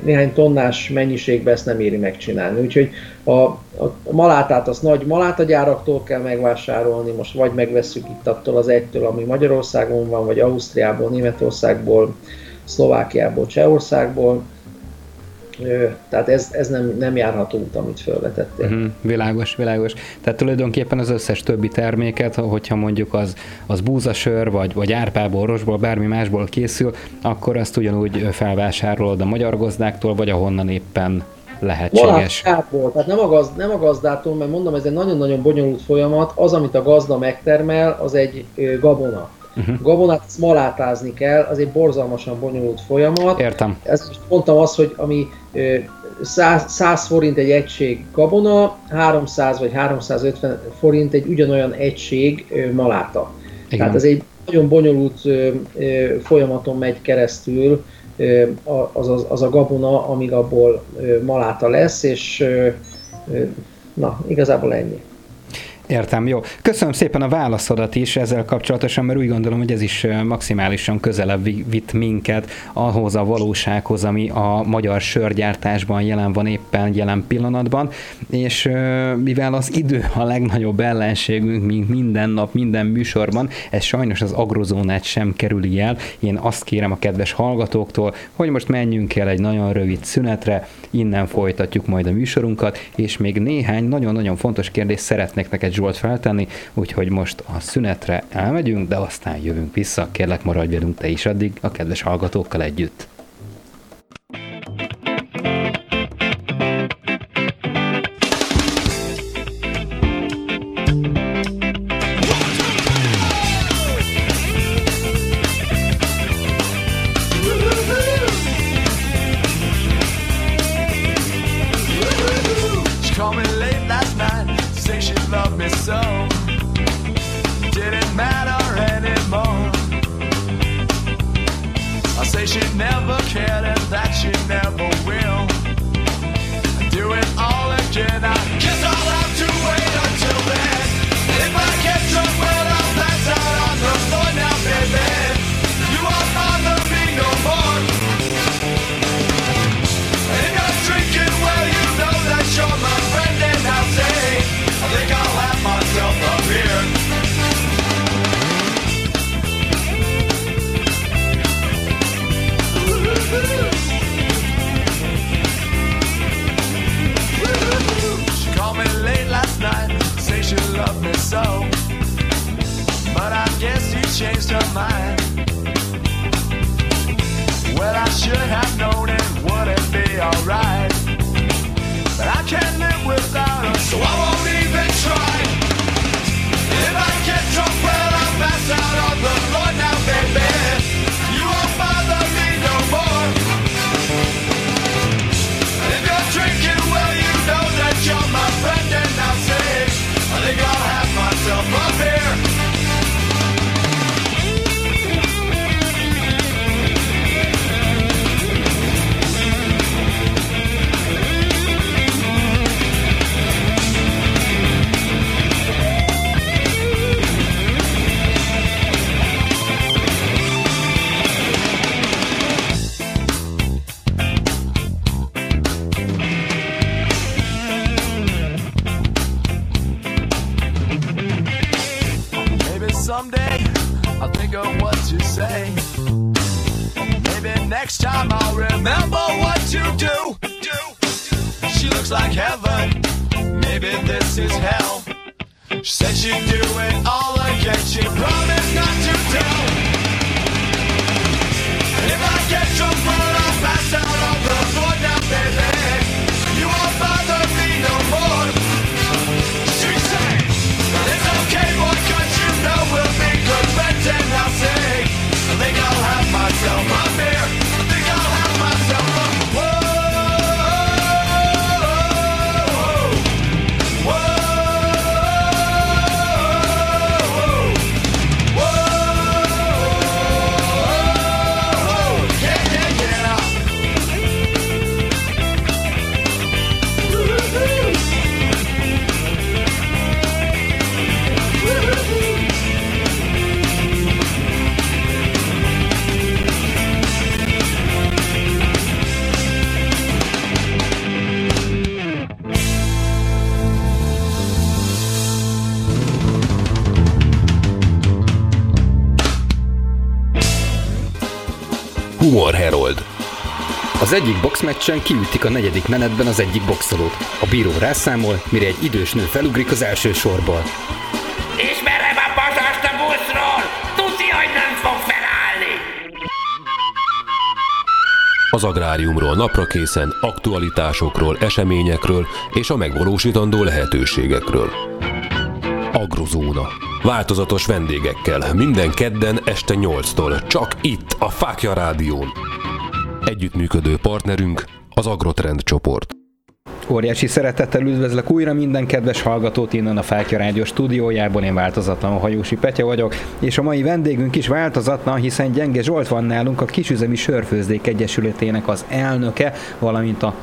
néhány tonnás mennyiségben ezt nem éri megcsinálni. Úgyhogy a, a, malátát azt nagy malátagyáraktól kell megvásárolni, most vagy megveszünk itt attól az egytől, ami Magyarországon van, vagy Ausztriából, Németországból, Szlovákiából, Csehországból, tehát ez, ez nem, nem járható út, amit felvetettél. Uh-huh, világos, világos. Tehát tulajdonképpen az összes többi terméket, hogyha mondjuk az, az búzasör, vagy, vagy árpából, rosból, bármi másból készül, akkor azt ugyanúgy felvásárolod a magyar gazdáktól, vagy ahonnan éppen lehetséges. Valahol, tehát nem a, gazd, nem a gazdától, mert mondom, ez egy nagyon-nagyon bonyolult folyamat, az, amit a gazda megtermel, az egy gabona. Uh-huh. Gabonát malátázni kell, az egy borzalmasan bonyolult folyamat. Értem. Ezt is mondtam azt, hogy ami 100, 100 forint egy egység gabona, 300 vagy 350 forint egy ugyanolyan egység maláta. Igen. Tehát ez egy nagyon bonyolult folyamaton megy keresztül az, az, az a gabona, amíg abból maláta lesz, és na, igazából ennyi. Értem, jó. Köszönöm szépen a válaszodat is ezzel kapcsolatosan, mert úgy gondolom, hogy ez is maximálisan közelebb vitt minket ahhoz a valósághoz, ami a magyar sörgyártásban jelen van éppen jelen pillanatban, és mivel az idő a legnagyobb ellenségünk, mint minden nap, minden műsorban, ez sajnos az agrozónát sem kerüli el. Én azt kérem a kedves hallgatóktól, hogy most menjünk el egy nagyon rövid szünetre, innen folytatjuk majd a műsorunkat, és még néhány nagyon-nagyon fontos kérdést szeretnék neked Zsolt feltenni, úgyhogy most a szünetre elmegyünk, de aztán jövünk vissza, kérlek maradj velünk te is addig a kedves hallgatókkal együtt. Az egyik boxmeccsen kiütik a negyedik menetben az egyik boxolót. A bíró rászámol, mire egy idős nő felugrik az első sorból. Ismerem a pasast a buszról! Tudja, hogy nem fog felállni! Az agráriumról napra készen, aktualitásokról, eseményekről és a megvalósítandó lehetőségekről. Agrozóna. Változatos vendégekkel, minden kedden este 8-tól, csak itt, a Fákja Rádión. Együttműködő partnerünk az Agrotrend csoport. Óriási szeretettel üdvözlök újra minden kedves hallgatót innen a Fákja Rádió stúdiójából, én változatlan a Hajósi Petya vagyok, és a mai vendégünk is változatlan, hiszen Gyenge Zsolt van nálunk, a Kisüzemi Sörfőzdék Egyesületének az elnöke, valamint a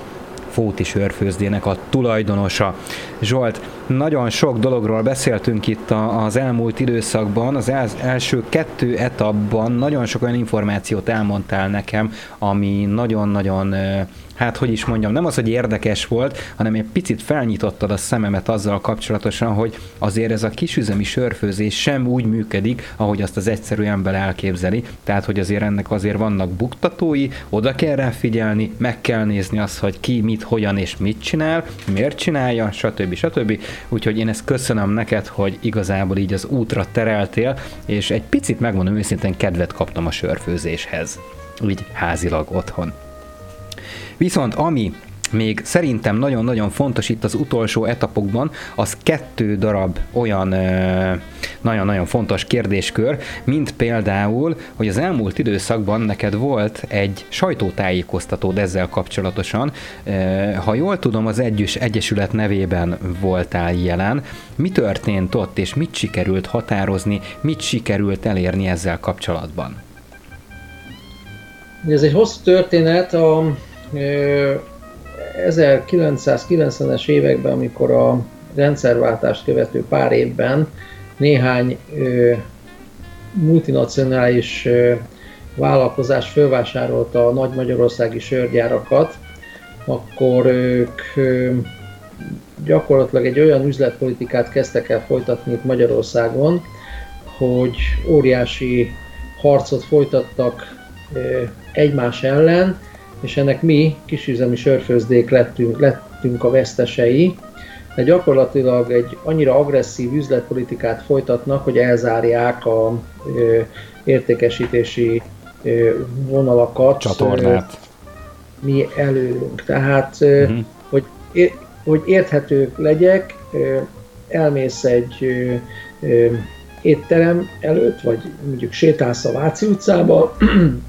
Fóti Sörfőzdének a tulajdonosa. Zsolt, nagyon sok dologról beszéltünk itt az elmúlt időszakban, az el- első kettő etapban nagyon sok olyan információt elmondtál nekem, ami nagyon-nagyon hát hogy is mondjam, nem az, hogy érdekes volt, hanem egy picit felnyitottad a szememet azzal kapcsolatosan, hogy azért ez a kisüzemi sörfőzés sem úgy működik, ahogy azt az egyszerű ember elképzeli. Tehát, hogy azért ennek azért vannak buktatói, oda kell rá figyelni, meg kell nézni azt, hogy ki mit, hogyan és mit csinál, miért csinálja, stb. stb. Úgyhogy én ezt köszönöm neked, hogy igazából így az útra tereltél, és egy picit megmondom őszintén kedvet kaptam a sörfőzéshez. Úgy házilag otthon. Viszont ami még szerintem nagyon-nagyon fontos itt az utolsó etapokban, az kettő darab olyan nagyon-nagyon fontos kérdéskör, mint például, hogy az elmúlt időszakban neked volt egy sajtótájékoztatód ezzel kapcsolatosan. Ha jól tudom, az Együs Egyesület nevében voltál jelen. Mi történt ott, és mit sikerült határozni, mit sikerült elérni ezzel kapcsolatban? Ez egy hosszú történet, a 1990-es években, amikor a rendszerváltást követő pár évben néhány ö, multinacionális ö, vállalkozás fölvásárolta a nagy magyarországi sörgyárakat, akkor ők ö, gyakorlatilag egy olyan üzletpolitikát kezdtek el folytatni itt Magyarországon, hogy óriási harcot folytattak egymás ellen, és ennek mi, kisüzemi sörfőzdék lettünk, lettünk a vesztesei, de gyakorlatilag egy annyira agresszív üzletpolitikát folytatnak, hogy elzárják a ö, értékesítési ö, vonalakat. Csatornát. ö, Mi előlünk. Tehát, ö, Mhm. hogy, é- hogy érthető legyek, ö, elmész egy ö, ö, étterem előtt, vagy mondjuk sétálsz a Váci utcába,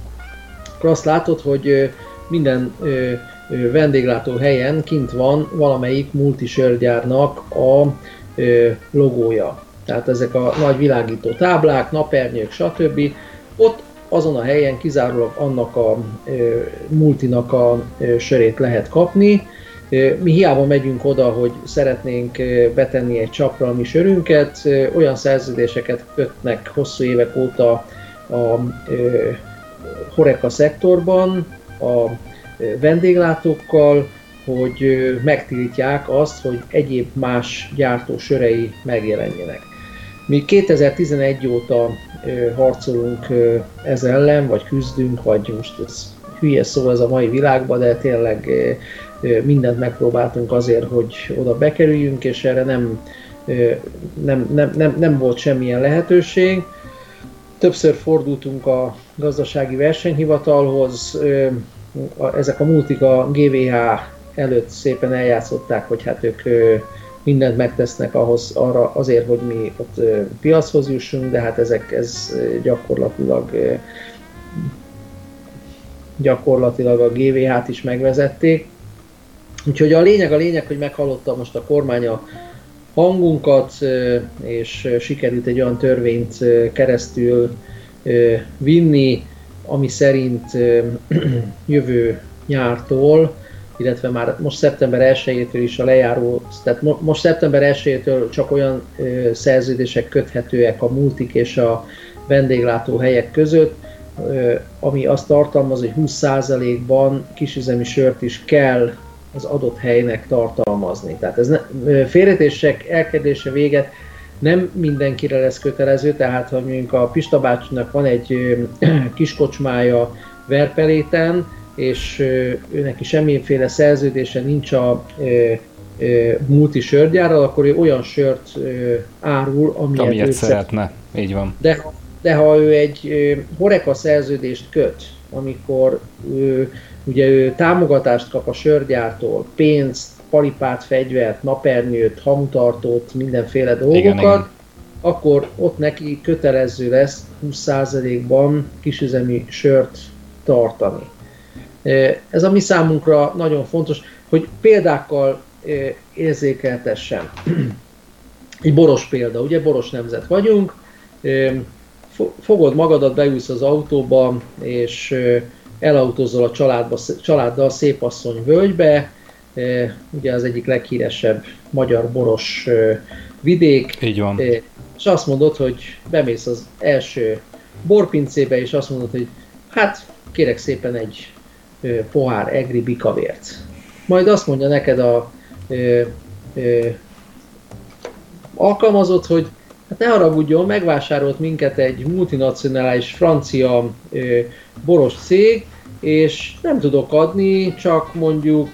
akkor azt látod, hogy minden ö, ö, vendéglátó helyen kint van valamelyik multisörgyárnak a ö, logója. Tehát ezek a nagy világító táblák, napernyők, stb. Ott azon a helyen kizárólag annak a ö, multinak a ö, sörét lehet kapni. Mi hiába megyünk oda, hogy szeretnénk betenni egy csapra a mi sörünket, olyan szerződéseket kötnek hosszú évek óta a ö, horeka szektorban, a vendéglátókkal, hogy ö, megtiltják azt, hogy egyéb más gyártó sörei megjelenjenek. Mi 2011 óta ö, harcolunk ez ellen, vagy küzdünk, vagy most ez hülye szó ez a mai világban, de tényleg mindent megpróbáltunk azért, hogy oda bekerüljünk, és erre nem, nem, nem, nem, nem volt semmilyen lehetőség. Többször fordultunk a gazdasági versenyhivatalhoz, ezek a multik a GVH előtt szépen eljátszották, hogy hát ők mindent megtesznek ahhoz, arra azért, hogy mi ott piachoz jussunk, de hát ezek ez gyakorlatilag gyakorlatilag a GVH-t is megvezették. Úgyhogy a lényeg a lényeg, hogy meghallotta most a kormány a hangunkat, és sikerült egy olyan törvényt keresztül vinni, ami szerint jövő nyártól, illetve már most szeptember 1-től is a lejáró, tehát mo- most szeptember 1-től csak olyan szerződések köthetőek a multik és a vendéglátó helyek között, ami azt tartalmaz, hogy 20%-ban kisüzemi sört is kell az adott helynek tartalmazni. Tehát ez ne, félretések elkerülése véget nem mindenkire lesz kötelező, tehát ha mondjuk a Pista bácsinak van egy kiskocsmája Verpeléten, és ő neki semmiféle szerződése nincs a multi sörgyárral, akkor ő olyan sört árul, amilyet, Amilyet ő szeretne. Így van. de, de ha ő egy horeka szerződést köt, amikor ő, ugye ő támogatást kap a sörgyártól, pénzt, palipát, fegyvert, napernyőt, hamutartót, mindenféle dolgokat, Igen, igen. akkor ott neki kötelező lesz 20%-ban kisüzemi sört tartani. Ez a mi számunkra nagyon fontos, hogy példákkal érzékeltessem. Egy boros példa, ugye boros nemzet vagyunk, fogod magadat, beülsz az autóba, és elautózol a családba, családdal Szépasszony völgybe, ugye az egyik leghíresebb magyar boros ö, vidék, Így van. É, és azt mondod, hogy bemész az első borpincébe, és azt mondod, hogy hát kérek szépen egy pohár egri bikavért. Majd azt mondja neked a ö, ö, alkalmazott, hogy hát ne haragudjon, megvásárolt minket egy multinacionális francia ö, boros cég, és nem tudok adni, csak mondjuk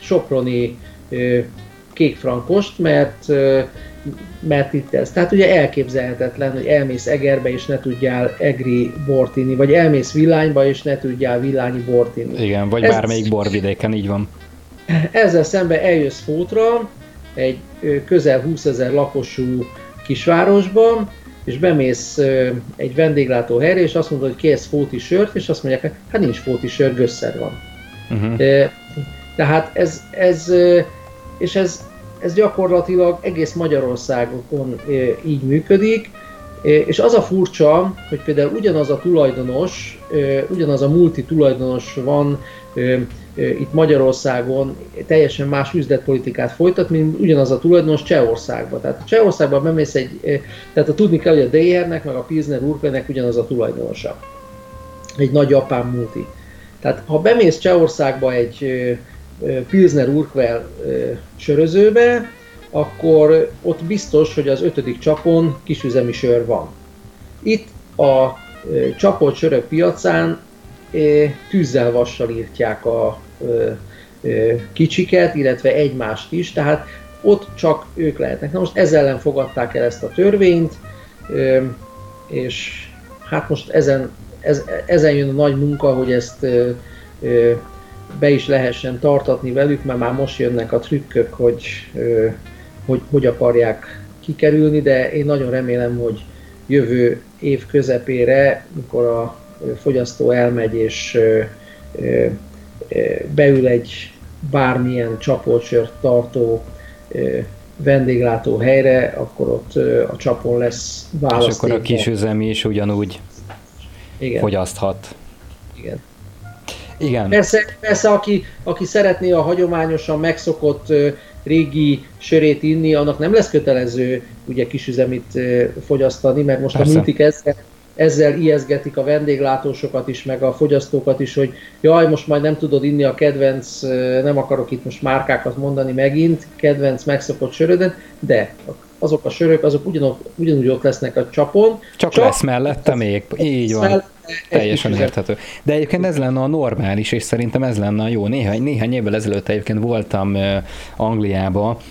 soproni kékfrankost, mert mert itt ez. Tehát ugye elképzelhetetlen, hogy elmész Egerbe és ne tudjál egri bort inni, vagy elmész Villányba és ne tudjál villányi bort inni. Igen, vagy Ez- bármelyik borvidéken, így van. Ezzel szemben eljössz Fótra, egy közel 20 ezer lakosú kisvárosba, és bemész egy vendéglátó helyre, és azt mondod, hogy kérsz fóti sört, és azt mondják, hát nincs fóti sör, gösszer van. Uh-huh. Tehát ez, ez és ez, ez gyakorlatilag egész Magyarországon így működik, és az a furcsa, hogy például ugyanaz a tulajdonos, ugyanaz a multi tulajdonos van itt Magyarországon teljesen más üzletpolitikát folytat, mint ugyanaz a tulajdonos Csehországban. Tehát Csehországban bemész egy, tehát a tudni kell, hogy a DR-nek, meg a Pilsner Urquellnek ugyanaz a tulajdonosa. Egy nagy japán multi. Tehát ha bemész Csehországba egy Pilsner Urquell sörözőbe, akkor ott biztos, hogy az ötödik csapon kisüzemi sör van. Itt a ö, csapolt sörök piacán tűzzel vassal írtják a kicsiket, illetve egymást is, tehát ott csak ők lehetnek. Na most ezzel ellen fogadták el ezt a törvényt, és hát most ezen, ez, ezen jön a nagy munka, hogy ezt be is lehessen tartatni velük, mert már most jönnek a trükkök, hogy hogy, hogy akarják kikerülni, de én nagyon remélem, hogy jövő év közepére, mikor a fogyasztó elmegy és beül egy bármilyen csapoltsört tartó vendéglátó helyre, akkor ott a csapon lesz És választék. akkor a kisüzemi is ugyanúgy Igen, fogyaszthat. igen. Igen. Persze, persze aki, aki szeretné a hagyományosan megszokott régi sörét inni, annak nem lesz kötelező ugye kisüzemit fogyasztani, mert most Persze. a multik ezzel, ezzel ijeszgetik a vendéglátósokat is, meg a fogyasztókat is, hogy jaj, most majd nem tudod inni a kedvenc, nem akarok itt most márkákat mondani megint, kedvenc megszokott sörödet, de azok a sörök, azok ugyanok, ugyanúgy ott lesznek a csapon. Csak, csak lesz mellette még, így van. mellette Teljesen érthető. De egyébként ez lenne a normális, és szerintem ez lenne a jó. Néhány, néhány évvel ezelőtt egyébként voltam Angliába, uh,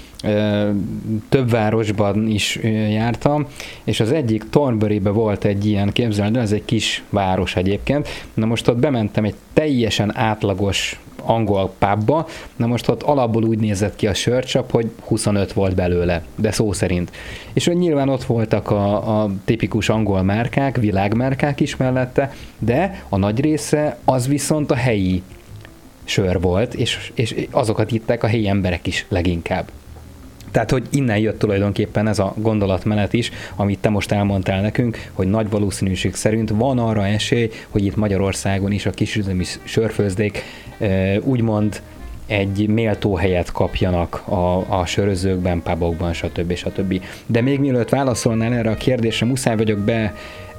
több városban is jártam, és az egyik Thornbury-be volt egy ilyen, képzeld, el, ez egy kis város egyébként. Na most ott bementem egy teljesen átlagos angol pubba, na most ott alapból úgy nézett ki a sörcsap, hogy 25 volt belőle, de szó szerint. És hogy nyilván ott voltak a, a tipikus angol márkák, világmárkák is mellette, de a nagy része az viszont a helyi sör volt, és, és azokat itták a helyi emberek is leginkább. Tehát, hogy innen jött tulajdonképpen ez a gondolatmenet is, amit te most elmondtál nekünk, hogy nagy valószínűség szerint van arra esély, hogy itt Magyarországon is a kisüzemi sörfőzdék úgymond egy méltó helyet kapjanak a, a sörözőkben, pubokban, stb. stb. De még mielőtt válaszolnál erre a kérdésre, muszáj vagyok be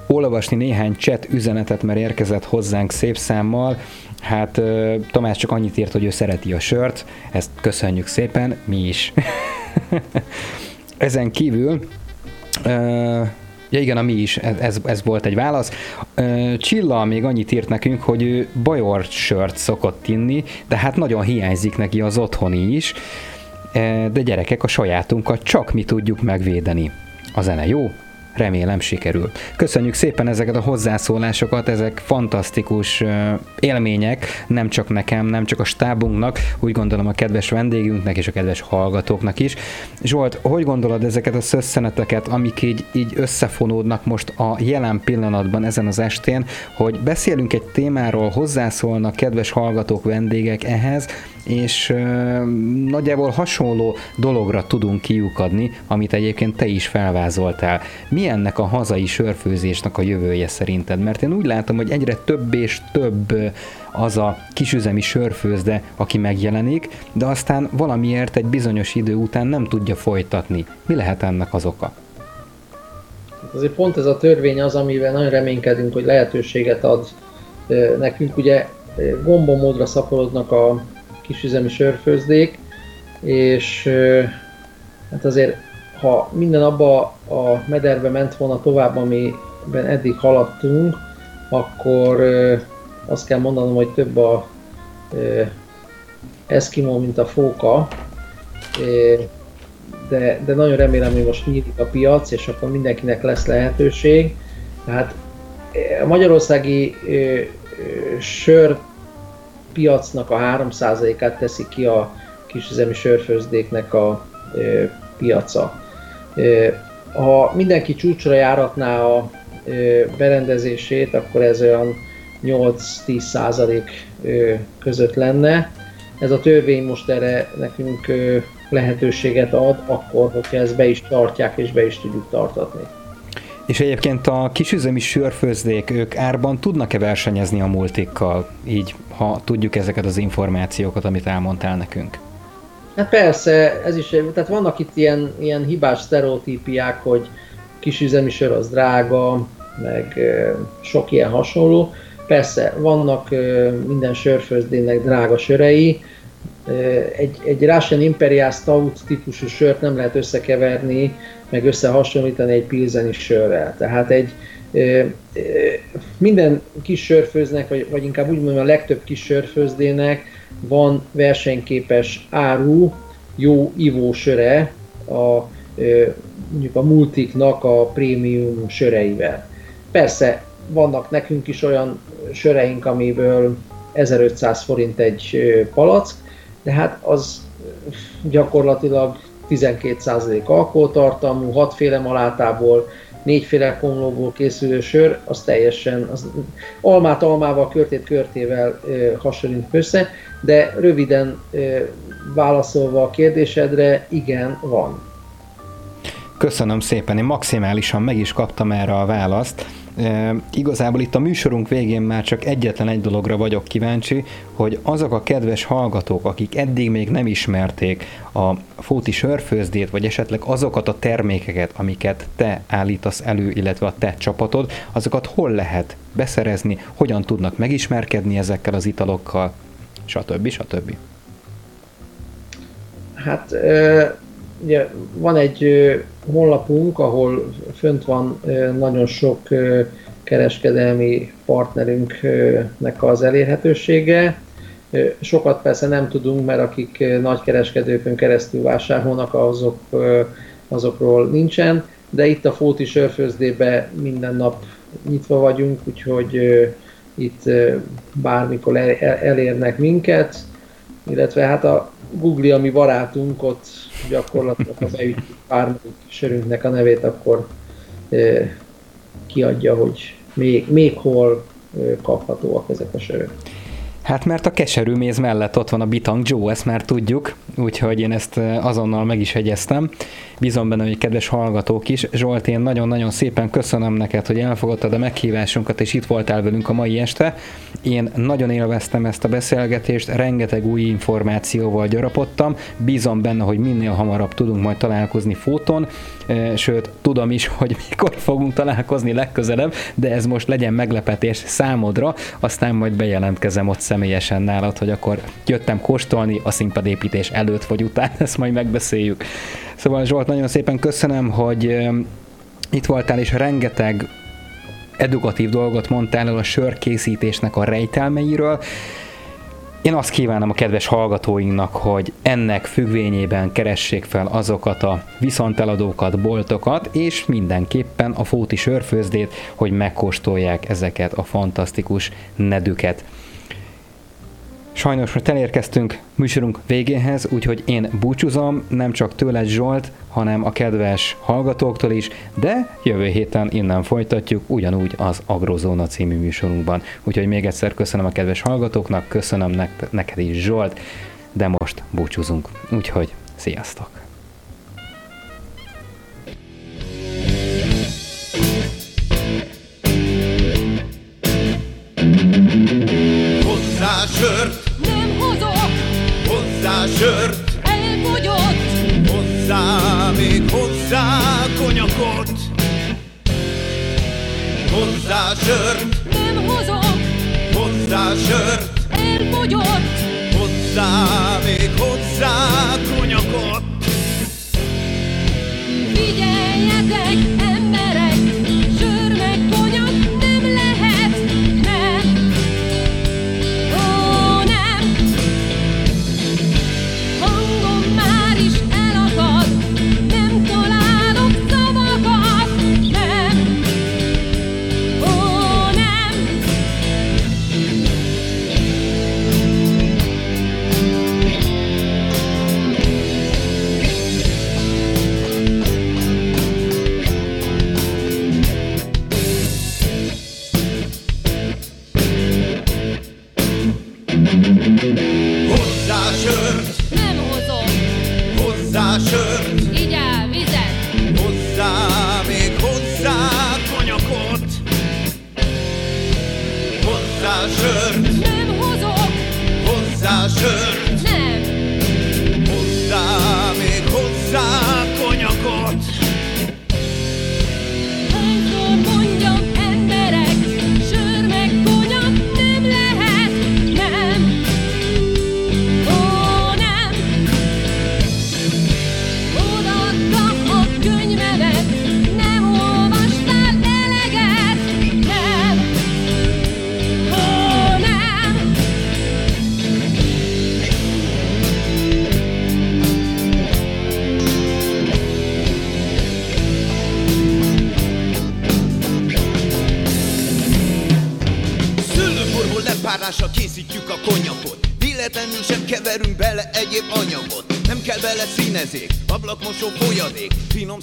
olvasni néhány chat üzenetet, mert érkezett hozzánk szép számmal. Hát Tamás csak annyit írt, hogy ő szereti a sört, ezt köszönjük szépen, mi is. Ezen kívül Ja igen, a mi is, ez, ez volt egy válasz. Csilla még annyit írt nekünk, hogy ő bajor sört szokott inni, de hát nagyon hiányzik neki az otthoni is. De gyerekek, a sajátunkat csak mi tudjuk megvédeni. A zene jó, remélem sikerül. Köszönjük szépen ezeket a hozzászólásokat, ezek fantasztikus élmények, nem csak nekem, nem csak a stábunknak, úgy gondolom a kedves vendégünknek és a kedves hallgatóknak is. Zsolt, hogy gondolod ezeket a szösszeneteket, amik így, így összefonódnak most a jelen pillanatban ezen az estén, hogy beszélünk egy témáról, hozzászólnak kedves hallgatók, vendégek ehhez, és ö, nagyjából hasonló dologra tudunk kiukadni, amit egyébként te is felvázoltál. Mi ennek a hazai sörfőzésnek a jövője szerinted? Mert én úgy látom, hogy egyre több és több az a kisüzemi sörfőzde, aki megjelenik, de aztán valamiért egy bizonyos idő után nem tudja folytatni. Mi lehet ennek az oka? Azért pont ez a törvény az, amivel nagyon reménykedünk, hogy lehetőséget ad nekünk. Ugye gombomódra szaporodnak a kisüzemi sörfőzdék, és hát azért, ha minden abba a mederbe ment volna tovább, amiben eddig haladtunk, akkor azt kell mondanom, hogy több a Eskimo, mint a fóka. De, de nagyon remélem, hogy most nyílik a piac, és akkor mindenkinek lesz lehetőség. Tehát eh, a magyarországi ö, ö, sör piacnak a 3%-át teszi ki a kisüzemi sörfőzdéknek a ö, piaca. Ö, ha mindenki csúcsra járatná a ö, berendezését, akkor ez olyan 8-10% ö, között lenne. Ez a törvény most erre nekünk lehetőséget ad, akkor, hogyha ezt be is tartják és be is tudjuk tartatni. És egyébként a kisüzemi sörfőzdék, ők árban tudnak-e versenyezni a multikkal, így, ha tudjuk ezeket az információkat, amit elmondtál nekünk? Hát persze, ez is, tehát vannak itt ilyen, ilyen hibás sztereotípiák, hogy kisüzemi sör az drága, meg sok ilyen hasonló. Persze, vannak minden sörfőzdének drága sörei, egy, egy Russian Imperial Stout típusú sört nem lehet összekeverni, meg összehasonlítani egy pilzeni sörrel. Tehát egy minden kis sörfőznek, vagy, vagy inkább úgy mondom, a legtöbb kis sörfőzdének van versenyképes áru, jó ivósöre a, mondjuk a multiknak a prémium söreivel. Persze vannak nekünk is olyan söreink, amiből 1500 forint egy palack, de hát az gyakorlatilag 12% alkoholtartalmú, 6 féle malátából, négyféle komlóból készülő sör, az teljesen, az almát almával, körtét körtével ö, hasonlít össze, de röviden ö, válaszolva a kérdésedre, igen, van. Köszönöm szépen, én maximálisan meg is kaptam erre a választ. E, igazából itt a műsorunk végén már csak egyetlen egy dologra vagyok kíváncsi, hogy azok a kedves hallgatók, akik eddig még nem ismerték a Fóti sörfőzdét, vagy esetleg azokat a termékeket, amiket te állítasz elő, illetve a te csapatod, azokat hol lehet beszerezni, hogyan tudnak megismerkedni ezekkel az italokkal, stb. stb. Hát ugye van egy honlapunk, ahol fönt van nagyon sok kereskedelmi partnerünknek az elérhetősége. Sokat persze nem tudunk, mert akik nagy kereskedőkön keresztül vásárolnak, azok, azokról nincsen, de itt a Fóti Sörfőzdében minden nap nyitva vagyunk, úgyhogy itt bármikor el- el- elérnek minket, illetve hát a Google, ami barátunk, ott gyakorlatilag ha beütjük bármelyik sörünknek a nevét, akkor kiadja, hogy még, még hol kaphatóak ezek a sörök. Hát mert a keserű méz mellett ott van a Bitang Joe, ezt már tudjuk, úgyhogy én ezt eh, azonnal meg is hegyeztem. Bízom benne, hogy kedves hallgatók is. Zsolt, én nagyon-nagyon szépen köszönöm neked, hogy elfogadtad a meghívásunkat, és itt voltál velünk a mai este. Én nagyon élveztem ezt a beszélgetést, rengeteg új információval gyarapodtam. Bízom benne, hogy minél hamarabb tudunk majd találkozni fóton, Eh, sőt, tudom is, hogy mikor fogunk találkozni legközelebb, de ez most legyen meglepetés számodra, aztán majd bejelentkezem ott személyesen nálad, hogy akkor jöttem kóstolni a színpadépítés előtt vagy után, ezt majd megbeszéljük. Szóval Zsolt, nagyon szépen köszönöm, hogy itt voltál, és rengeteg edukatív dolgot mondtál el a sörkészítésnek a rejtelmeiről. Én azt kívánom a kedves hallgatóinknak, hogy ennek függvényében keressék fel azokat a viszonteladókat, boltokat, és mindenképpen a Fóti sörfőzdét, hogy megkóstolják ezeket a fantasztikus nedüket. Sajnos most elérkeztünk műsorunk végéhez, úgyhogy én búcsúzom, nem csak tőled Zsolt, hanem a kedves hallgatóktól is, de jövő héten innen folytatjuk, ugyanúgy az Agrozóna című műsorunkban. Úgyhogy még egyszer köszönöm a kedves hallgatóknak, köszönöm nek- neked is Zsolt, de most búcsúzunk. Úgyhogy sziasztok!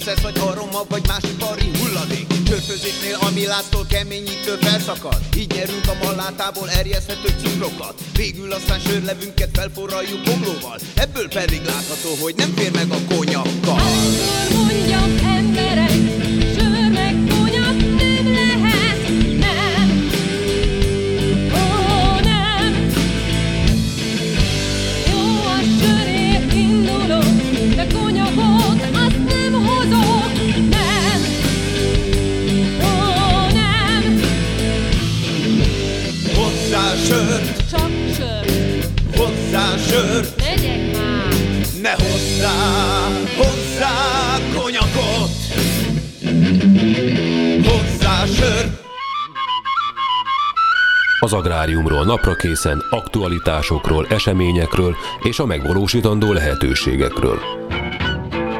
Folyadék Finom szesz vagy aroma vagy más ipari hulladék? Körfőzésnél ami láztól keményítő felszakad. Így nyerünk a malátából erjeszthető cukrokat. Végül aztán sörlevünket felforraljuk bomlóval Ebből pedig látható, hogy nem fér meg a konyakkal napra készen, aktualitásokról, eseményekről és a megvalósítandó lehetőségekről.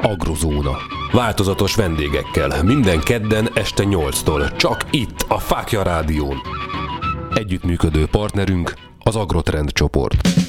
Agrozóna. Változatos vendégekkel, minden kedden este 8-tól, csak itt, a Fákja Rádión. Együttműködő partnerünk az Agrotrend csoport.